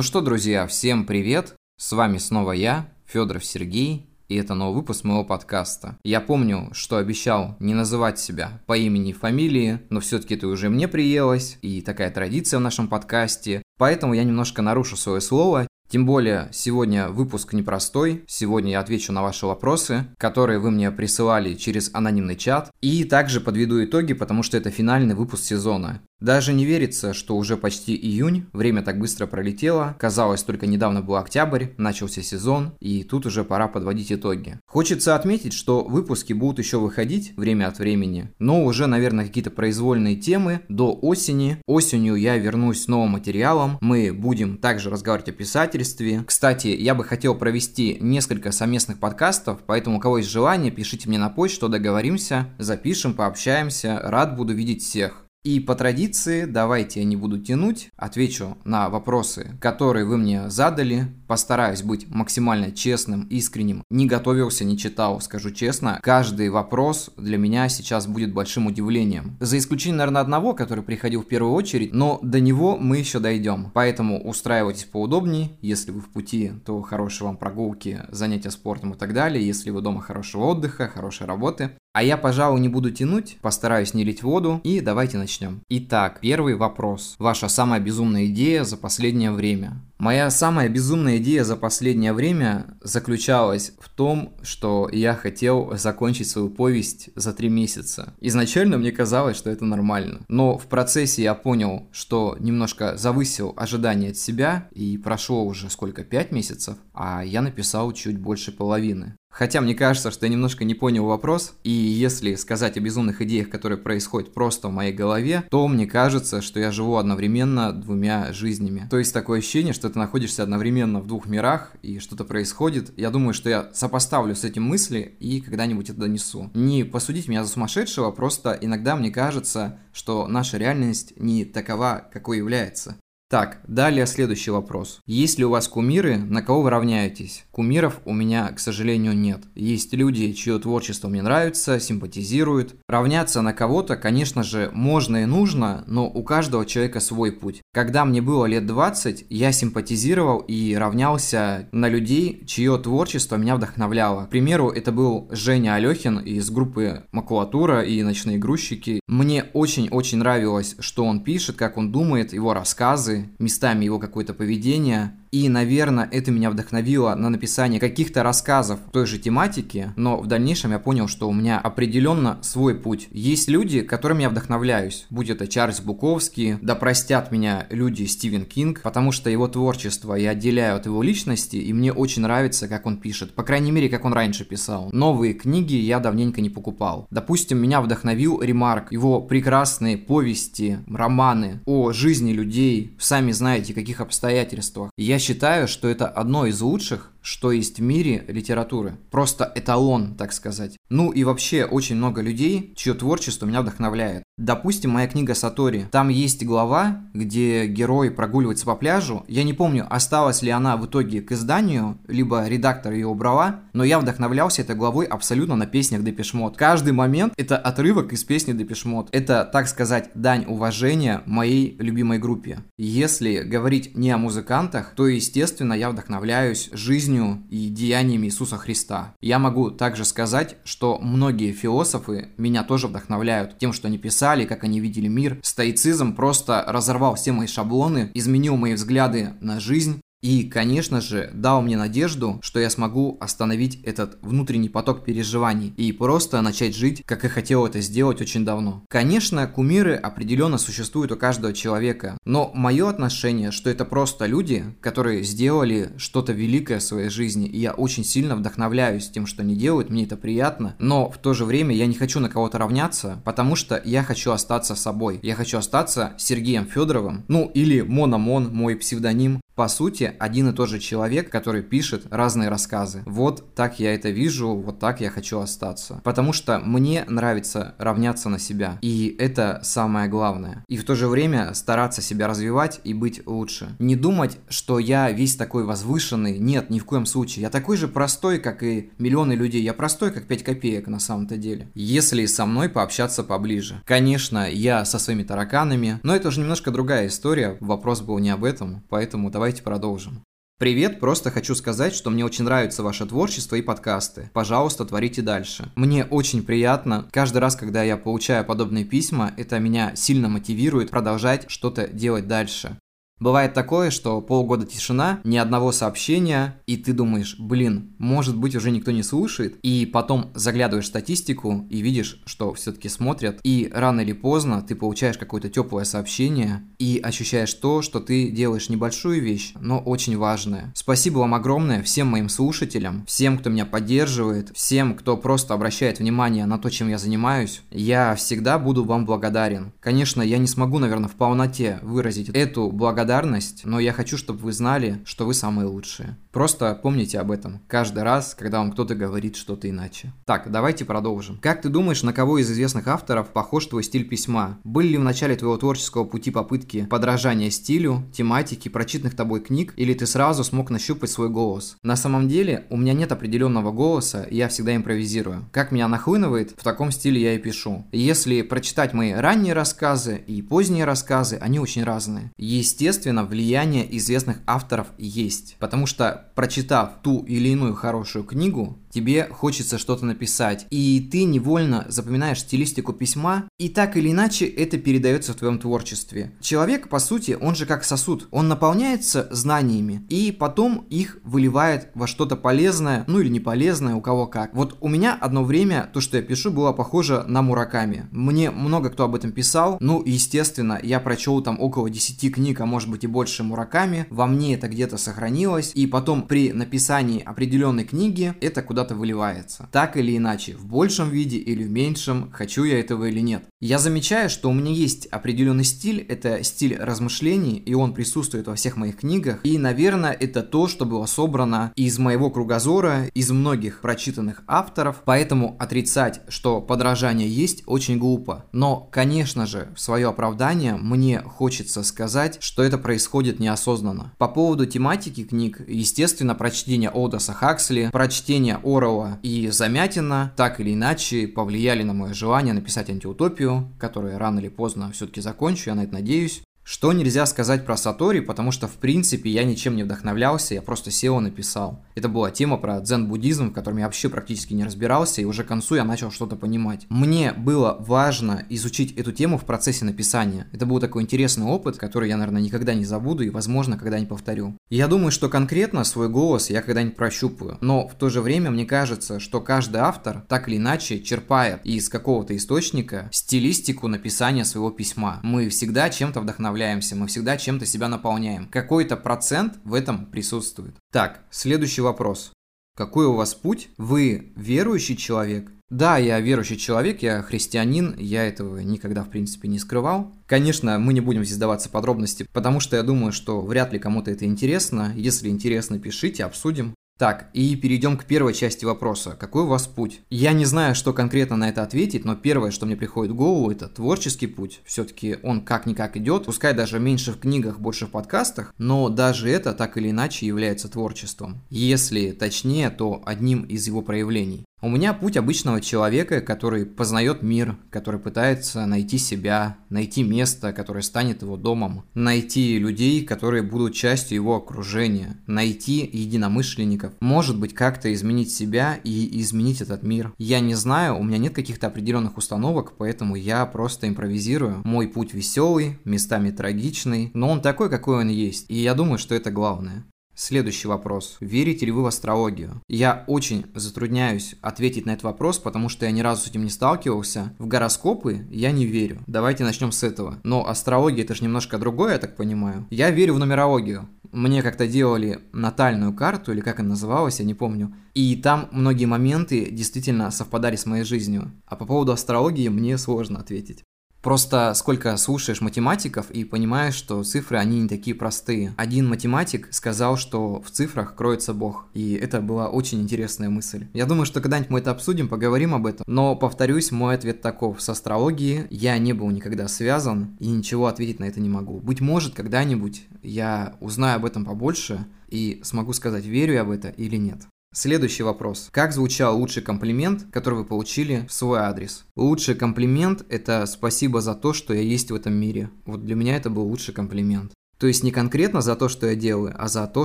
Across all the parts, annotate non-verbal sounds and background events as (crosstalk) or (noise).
Ну что, друзья, всем привет! С вами снова я, Федоров Сергей, и это новый выпуск моего подкаста. Я помню, что обещал не называть себя по имени и фамилии, но все-таки это уже мне приелось, и такая традиция в нашем подкасте, поэтому я немножко нарушу свое слово тем более, сегодня выпуск непростой. Сегодня я отвечу на ваши вопросы, которые вы мне присылали через анонимный чат. И также подведу итоги, потому что это финальный выпуск сезона. Даже не верится, что уже почти июнь, время так быстро пролетело, казалось, только недавно был октябрь, начался сезон, и тут уже пора подводить итоги. Хочется отметить, что выпуски будут еще выходить время от времени, но уже, наверное, какие-то произвольные темы до осени. Осенью я вернусь с новым материалом, мы будем также разговаривать о писательстве. Кстати, я бы хотел провести несколько совместных подкастов, поэтому у кого есть желание, пишите мне на почту, договоримся, запишем, пообщаемся, рад буду видеть всех. И по традиции, давайте я не буду тянуть, отвечу на вопросы, которые вы мне задали, постараюсь быть максимально честным, искренним, не готовился, не читал, скажу честно. Каждый вопрос для меня сейчас будет большим удивлением. За исключением, наверное, одного, который приходил в первую очередь, но до него мы еще дойдем. Поэтому устраивайтесь поудобнее, если вы в пути, то хорошей вам прогулки, занятия спортом и так далее, если вы дома хорошего отдыха, хорошей работы. А я, пожалуй, не буду тянуть, постараюсь не лить воду и давайте начнем. Итак, первый вопрос. Ваша самая безумная идея за последнее время? Моя самая безумная идея за последнее время заключалась в том, что я хотел закончить свою повесть за три месяца. Изначально мне казалось, что это нормально. Но в процессе я понял, что немножко завысил ожидания от себя, и прошло уже сколько, пять месяцев, а я написал чуть больше половины. Хотя мне кажется, что я немножко не понял вопрос, и если сказать о безумных идеях, которые происходят просто в моей голове, то мне кажется, что я живу одновременно двумя жизнями. То есть такое ощущение, что ты находишься одновременно в двух мирах, и что-то происходит. Я думаю, что я сопоставлю с этим мысли и когда-нибудь это донесу. Не посудить меня за сумасшедшего, просто иногда мне кажется, что наша реальность не такова, какой является. Так, далее следующий вопрос. Есть ли у вас кумиры, на кого вы равняетесь? Кумиров у меня, к сожалению, нет. Есть люди, чье творчество мне нравится, симпатизируют. Равняться на кого-то, конечно же, можно и нужно, но у каждого человека свой путь. Когда мне было лет 20, я симпатизировал и равнялся на людей, чье творчество меня вдохновляло. К примеру, это был Женя Алехин из группы Макулатура и Ночные грузчики. Мне очень-очень нравилось, что он пишет, как он думает, его рассказы, местами его какое-то поведение, и, наверное, это меня вдохновило на написание каких-то рассказов той же тематики, но в дальнейшем я понял, что у меня определенно свой путь. Есть люди, которыми я вдохновляюсь, будь это Чарльз Буковский, да простят меня люди Стивен Кинг, потому что его творчество я отделяю от его личности, и мне очень нравится, как он пишет, по крайней мере, как он раньше писал. Новые книги я давненько не покупал. Допустим, меня вдохновил Ремарк, его прекрасные повести, романы о жизни людей, сами знаете, каких обстоятельствах. Я считаю, что это одно из лучших что есть в мире литературы. Просто эталон, так сказать. Ну и вообще очень много людей, чье творчество меня вдохновляет. Допустим, моя книга Сатори. Там есть глава, где герой прогуливается по пляжу. Я не помню, осталась ли она в итоге к изданию, либо редактор ее убрала, но я вдохновлялся этой главой абсолютно на песнях Депешмот. Каждый момент это отрывок из песни Депешмот. Это, так сказать, дань уважения моей любимой группе. Если говорить не о музыкантах, то, естественно, я вдохновляюсь жизнью жизнью и деяниями Иисуса Христа. Я могу также сказать, что многие философы меня тоже вдохновляют тем, что они писали, как они видели мир. Стоицизм просто разорвал все мои шаблоны, изменил мои взгляды на жизнь, и, конечно же, дал мне надежду, что я смогу остановить этот внутренний поток переживаний и просто начать жить, как я хотел это сделать очень давно. Конечно, кумиры определенно существуют у каждого человека, но мое отношение, что это просто люди, которые сделали что-то великое в своей жизни, и я очень сильно вдохновляюсь тем, что они делают, мне это приятно, но в то же время я не хочу на кого-то равняться, потому что я хочу остаться собой. Я хочу остаться Сергеем Федоровым, ну или Мономон, мой псевдоним, по сути, один и тот же человек, который пишет разные рассказы. Вот так я это вижу, вот так я хочу остаться. Потому что мне нравится равняться на себя. И это самое главное. И в то же время стараться себя развивать и быть лучше. Не думать, что я весь такой возвышенный. Нет, ни в коем случае. Я такой же простой, как и миллионы людей. Я простой, как 5 копеек на самом-то деле. Если со мной пообщаться поближе. Конечно, я со своими тараканами, но это уже немножко другая история. Вопрос был не об этом. Поэтому давай давайте продолжим. Привет, просто хочу сказать, что мне очень нравится ваше творчество и подкасты. Пожалуйста, творите дальше. Мне очень приятно. Каждый раз, когда я получаю подобные письма, это меня сильно мотивирует продолжать что-то делать дальше. Бывает такое, что полгода тишина, ни одного сообщения, и ты думаешь, блин, может быть уже никто не слушает, и потом заглядываешь в статистику и видишь, что все-таки смотрят, и рано или поздно ты получаешь какое-то теплое сообщение и ощущаешь то, что ты делаешь небольшую вещь, но очень важная. Спасибо вам огромное всем моим слушателям, всем, кто меня поддерживает, всем, кто просто обращает внимание на то, чем я занимаюсь. Я всегда буду вам благодарен. Конечно, я не смогу, наверное, в полноте выразить эту благодарность благодарность, но я хочу, чтобы вы знали, что вы самые лучшие. Просто помните об этом каждый раз, когда вам кто-то говорит что-то иначе. Так, давайте продолжим. Как ты думаешь, на кого из известных авторов похож твой стиль письма? Были ли в начале твоего творческого пути попытки подражания стилю, тематике, прочитанных тобой книг, или ты сразу смог нащупать свой голос? На самом деле, у меня нет определенного голоса, и я всегда импровизирую. Как меня нахлынывает, в таком стиле я и пишу. Если прочитать мои ранние рассказы и поздние рассказы, они очень разные. Естественно, естественно, влияние известных авторов есть. Потому что, прочитав ту или иную хорошую книгу, тебе хочется что-то написать, и ты невольно запоминаешь стилистику письма, и так или иначе это передается в твоем творчестве. Человек, по сути, он же как сосуд, он наполняется знаниями, и потом их выливает во что-то полезное, ну или не полезное, у кого как. Вот у меня одно время то, что я пишу, было похоже на Мураками. Мне много кто об этом писал, ну, естественно, я прочел там около 10 книг, а может быть и больше Мураками, во мне это где-то сохранилось, и потом при написании определенной книги это куда куда-то выливается. Так или иначе, в большем виде или в меньшем, хочу я этого или нет. Я замечаю, что у меня есть определенный стиль, это стиль размышлений, и он присутствует во всех моих книгах. И, наверное, это то, что было собрано из моего кругозора, из многих прочитанных авторов. Поэтому отрицать, что подражание есть, очень глупо. Но, конечно же, в свое оправдание мне хочется сказать, что это происходит неосознанно. По поводу тематики книг, естественно, прочтение Одаса Хаксли, прочтение Орова и Замятина так или иначе повлияли на мое желание написать антиутопию, которую рано или поздно все-таки закончу, я на это надеюсь. Что нельзя сказать про Сатори, потому что в принципе я ничем не вдохновлялся, я просто сел и написал. Это была тема про дзен-буддизм, в котором я вообще практически не разбирался, и уже к концу я начал что-то понимать. Мне было важно изучить эту тему в процессе написания. Это был такой интересный опыт, который я, наверное, никогда не забуду и, возможно, когда-нибудь повторю. Я думаю, что конкретно свой голос я когда-нибудь прощупаю, но в то же время мне кажется, что каждый автор так или иначе черпает из какого-то источника стилистику написания своего письма. Мы всегда чем-то вдохновляемся вдохновляемся, мы всегда чем-то себя наполняем. Какой-то процент в этом присутствует. Так, следующий вопрос. Какой у вас путь? Вы верующий человек? Да, я верующий человек, я христианин, я этого никогда, в принципе, не скрывал. Конечно, мы не будем здесь даваться подробности, потому что я думаю, что вряд ли кому-то это интересно. Если интересно, пишите, обсудим. Так, и перейдем к первой части вопроса. Какой у вас путь? Я не знаю, что конкретно на это ответить, но первое, что мне приходит в голову, это творческий путь. Все-таки он как-никак идет, пускай даже меньше в книгах, больше в подкастах, но даже это так или иначе является творчеством. Если точнее, то одним из его проявлений. У меня путь обычного человека, который познает мир, который пытается найти себя, найти место, которое станет его домом, найти людей, которые будут частью его окружения, найти единомышленников, может быть как-то изменить себя и изменить этот мир. Я не знаю, у меня нет каких-то определенных установок, поэтому я просто импровизирую. Мой путь веселый, местами трагичный, но он такой, какой он есть, и я думаю, что это главное. Следующий вопрос. Верите ли вы в астрологию? Я очень затрудняюсь ответить на этот вопрос, потому что я ни разу с этим не сталкивался. В гороскопы я не верю. Давайте начнем с этого. Но астрология это же немножко другое, я так понимаю. Я верю в нумерологию. Мне как-то делали натальную карту, или как она называлась, я не помню. И там многие моменты действительно совпадали с моей жизнью. А по поводу астрологии мне сложно ответить. Просто сколько слушаешь математиков и понимаешь, что цифры, они не такие простые. Один математик сказал, что в цифрах кроется Бог. И это была очень интересная мысль. Я думаю, что когда-нибудь мы это обсудим, поговорим об этом. Но, повторюсь, мой ответ таков. С астрологией я не был никогда связан и ничего ответить на это не могу. Быть может, когда-нибудь я узнаю об этом побольше и смогу сказать, верю я в это или нет. Следующий вопрос. Как звучал лучший комплимент, который вы получили в свой адрес? Лучший комплимент – это спасибо за то, что я есть в этом мире. Вот для меня это был лучший комплимент. То есть не конкретно за то, что я делаю, а за то,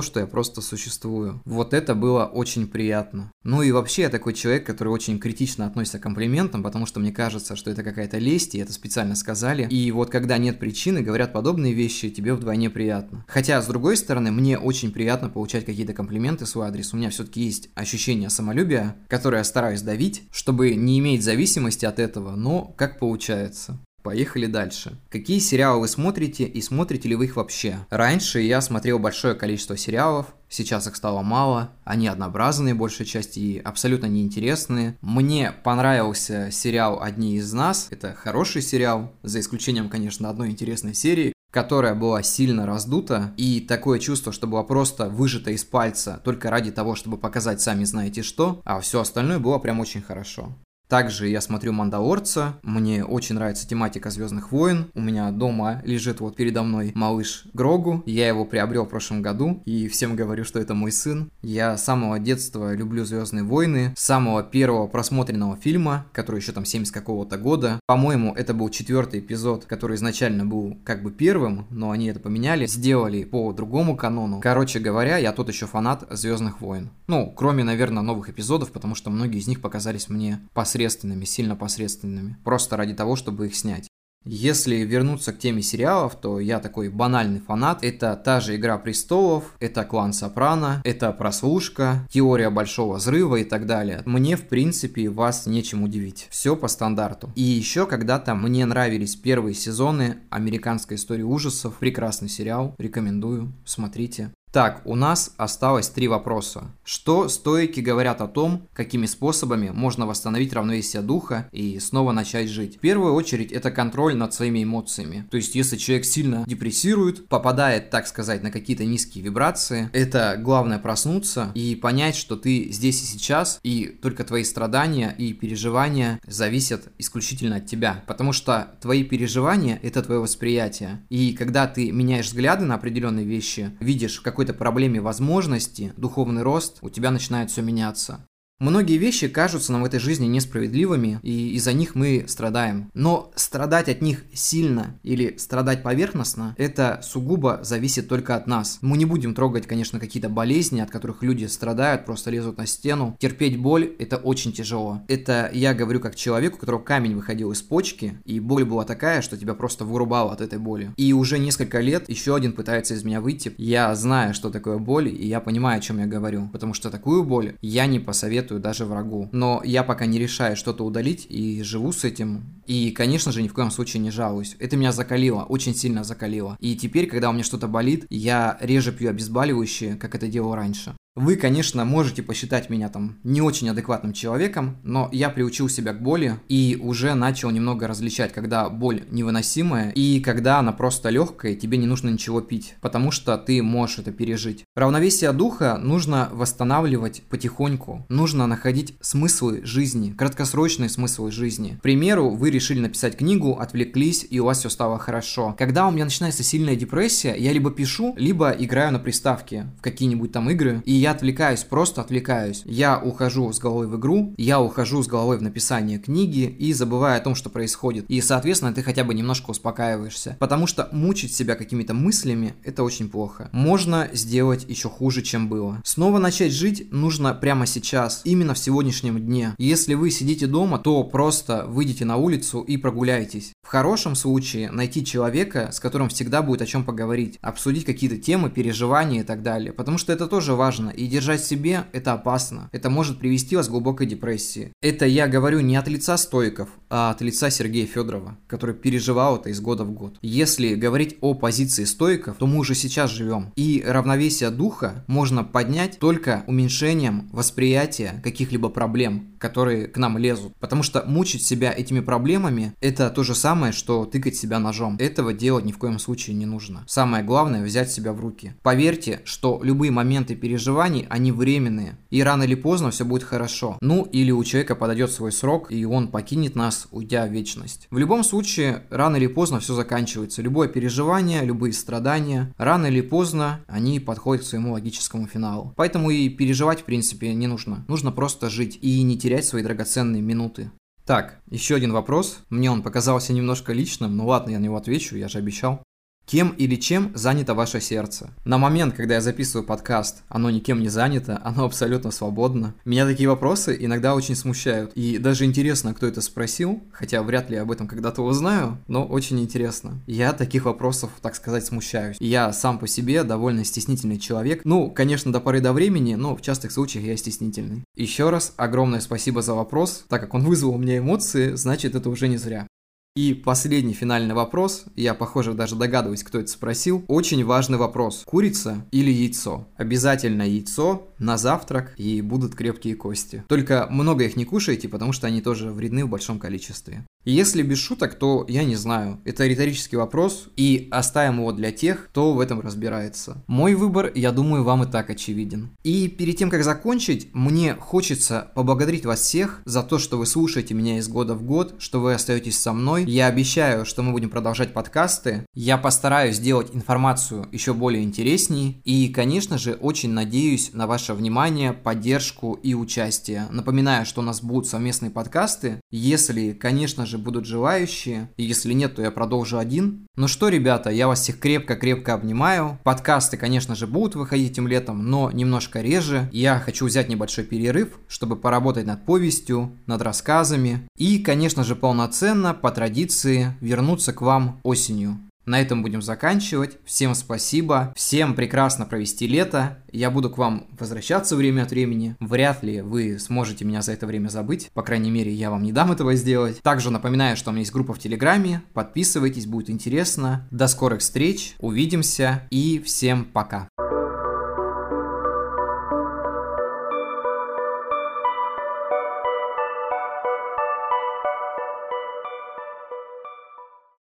что я просто существую. Вот это было очень приятно. Ну и вообще я такой человек, который очень критично относится к комплиментам, потому что мне кажется, что это какая-то лесть, и это специально сказали. И вот когда нет причины, говорят подобные вещи, тебе вдвойне приятно. Хотя, с другой стороны, мне очень приятно получать какие-то комплименты в свой адрес. У меня все-таки есть ощущение самолюбия, которое я стараюсь давить, чтобы не иметь зависимости от этого, но как получается. Поехали дальше. Какие сериалы вы смотрите и смотрите ли вы их вообще? Раньше я смотрел большое количество сериалов, Сейчас их стало мало, они однообразные, большей части, и абсолютно неинтересные. Мне понравился сериал «Одни из нас». Это хороший сериал, за исключением, конечно, одной интересной серии, которая была сильно раздута, и такое чувство, что была просто выжата из пальца только ради того, чтобы показать сами знаете что, а все остальное было прям очень хорошо. Также я смотрю «Мандалорца», мне очень нравится тематика «Звездных войн», у меня дома лежит вот передо мной малыш Грогу, я его приобрел в прошлом году, и всем говорю, что это мой сын. Я с самого детства люблю «Звездные войны», с самого первого просмотренного фильма, который еще там 70 какого-то года. По-моему, это был четвертый эпизод, который изначально был как бы первым, но они это поменяли, сделали по другому канону. Короче говоря, я тот еще фанат «Звездных войн». Ну, кроме, наверное, новых эпизодов, потому что многие из них показались мне последними посредственными, сильно посредственными, просто ради того, чтобы их снять. Если вернуться к теме сериалов, то я такой банальный фанат. Это та же «Игра престолов», это «Клан Сопрано», это «Прослушка», «Теория большого взрыва» и так далее. Мне, в принципе, вас нечем удивить. Все по стандарту. И еще когда-то мне нравились первые сезоны «Американской истории ужасов». Прекрасный сериал, рекомендую, смотрите. Так, у нас осталось три вопроса. Что стойки говорят о том, какими способами можно восстановить равновесие духа и снова начать жить? В первую очередь это контроль над своими эмоциями. То есть если человек сильно депрессирует, попадает, так сказать, на какие-то низкие вибрации, это главное проснуться и понять, что ты здесь и сейчас, и только твои страдания и переживания зависят исключительно от тебя. Потому что твои переживания – это твое восприятие. И когда ты меняешь взгляды на определенные вещи, видишь какой какой-то проблеме возможности, духовный рост, у тебя начинает все меняться. Многие вещи кажутся нам в этой жизни несправедливыми, и из-за них мы страдаем. Но страдать от них сильно или страдать поверхностно, это сугубо зависит только от нас. Мы не будем трогать, конечно, какие-то болезни, от которых люди страдают, просто лезут на стену. Терпеть боль – это очень тяжело. Это я говорю как человек, у которого камень выходил из почки, и боль была такая, что тебя просто вырубало от этой боли. И уже несколько лет еще один пытается из меня выйти. Я знаю, что такое боль, и я понимаю, о чем я говорю. Потому что такую боль я не посоветую советую даже врагу. Но я пока не решаю что-то удалить и живу с этим. И, конечно же, ни в коем случае не жалуюсь. Это меня закалило, очень сильно закалило. И теперь, когда у меня что-то болит, я реже пью обезболивающие, как это делал раньше. Вы, конечно, можете посчитать меня там не очень адекватным человеком, но я приучил себя к боли и уже начал немного различать, когда боль невыносимая и когда она просто легкая, и тебе не нужно ничего пить, потому что ты можешь это пережить. Равновесие духа нужно восстанавливать потихоньку. Нужно находить смыслы жизни, краткосрочные смыслы жизни. К примеру, вы решили написать книгу, отвлеклись, и у вас все стало хорошо. Когда у меня начинается сильная депрессия, я либо пишу, либо играю на приставке в какие-нибудь там игры, и я отвлекаюсь, просто отвлекаюсь. Я ухожу с головой в игру, я ухожу с головой в написание книги и забываю о том, что происходит. И, соответственно, ты хотя бы немножко успокаиваешься. Потому что мучить себя какими-то мыслями – это очень плохо. Можно сделать еще хуже, чем было. Снова начать жить нужно прямо сейчас, именно в сегодняшнем дне. Если вы сидите дома, то просто выйдите на улицу и прогуляйтесь. В хорошем случае найти человека, с которым всегда будет о чем поговорить, обсудить какие-то темы, переживания и так далее. Потому что это тоже важно. И держать в себе это опасно. Это может привести вас к глубокой депрессии. Это я говорю не от лица стойков, а от лица Сергея Федорова, который переживал это из года в год. Если говорить о позиции стойков, то мы уже сейчас живем. И равновесие духа можно поднять только уменьшением восприятия каких-либо проблем, которые к нам лезут. Потому что мучить себя этими проблемами – это то же самое, что тыкать себя ножом. Этого делать ни в коем случае не нужно. Самое главное – взять себя в руки. Поверьте, что любые моменты переживаний, они временные. И рано или поздно все будет хорошо. Ну, или у человека подойдет свой срок, и он покинет нас, уйдя в вечность. В любом случае, рано или поздно все заканчивается. Любое переживание, любые страдания, рано или поздно они подходят к своему логическому финалу. Поэтому и переживать, в принципе, не нужно. Нужно просто жить и не терять свои драгоценные минуты. Так, еще один вопрос. Мне он показался немножко личным, но ладно, я на него отвечу, я же обещал. Кем или чем занято ваше сердце? На момент, когда я записываю подкаст, оно никем не занято, (laughs) оно абсолютно свободно. Меня такие вопросы иногда очень смущают. И даже интересно, кто это спросил, хотя вряд ли об этом когда-то узнаю, но очень интересно. Я таких вопросов, так сказать, смущаюсь. Я сам по себе довольно стеснительный человек. Ну, конечно, до поры до времени, но в частых случаях я стеснительный. Еще раз огромное спасибо за вопрос. Так как он вызвал у меня эмоции, значит это уже не зря. И последний финальный вопрос, я, похоже, даже догадываюсь, кто это спросил. Очень важный вопрос. Курица или яйцо? Обязательно яйцо на завтрак и будут крепкие кости. Только много их не кушайте, потому что они тоже вредны в большом количестве. Если без шуток, то я не знаю. Это риторический вопрос, и оставим его для тех, кто в этом разбирается. Мой выбор, я думаю, вам и так очевиден. И перед тем, как закончить, мне хочется поблагодарить вас всех за то, что вы слушаете меня из года в год, что вы остаетесь со мной. Я обещаю, что мы будем продолжать подкасты. Я постараюсь сделать информацию еще более интересней. И, конечно же, очень надеюсь на ваше внимание, поддержку и участие. Напоминаю, что у нас будут совместные подкасты. Если, конечно же, же будут желающие. И если нет, то я продолжу один. Ну что, ребята, я вас всех крепко-крепко обнимаю. Подкасты, конечно же, будут выходить этим летом, но немножко реже. Я хочу взять небольшой перерыв, чтобы поработать над повестью, над рассказами. И, конечно же, полноценно, по традиции, вернуться к вам осенью. На этом будем заканчивать. Всем спасибо. Всем прекрасно провести лето. Я буду к вам возвращаться время от времени. Вряд ли вы сможете меня за это время забыть. По крайней мере, я вам не дам этого сделать. Также напоминаю, что у меня есть группа в Телеграме. Подписывайтесь, будет интересно. До скорых встреч. Увидимся и всем пока.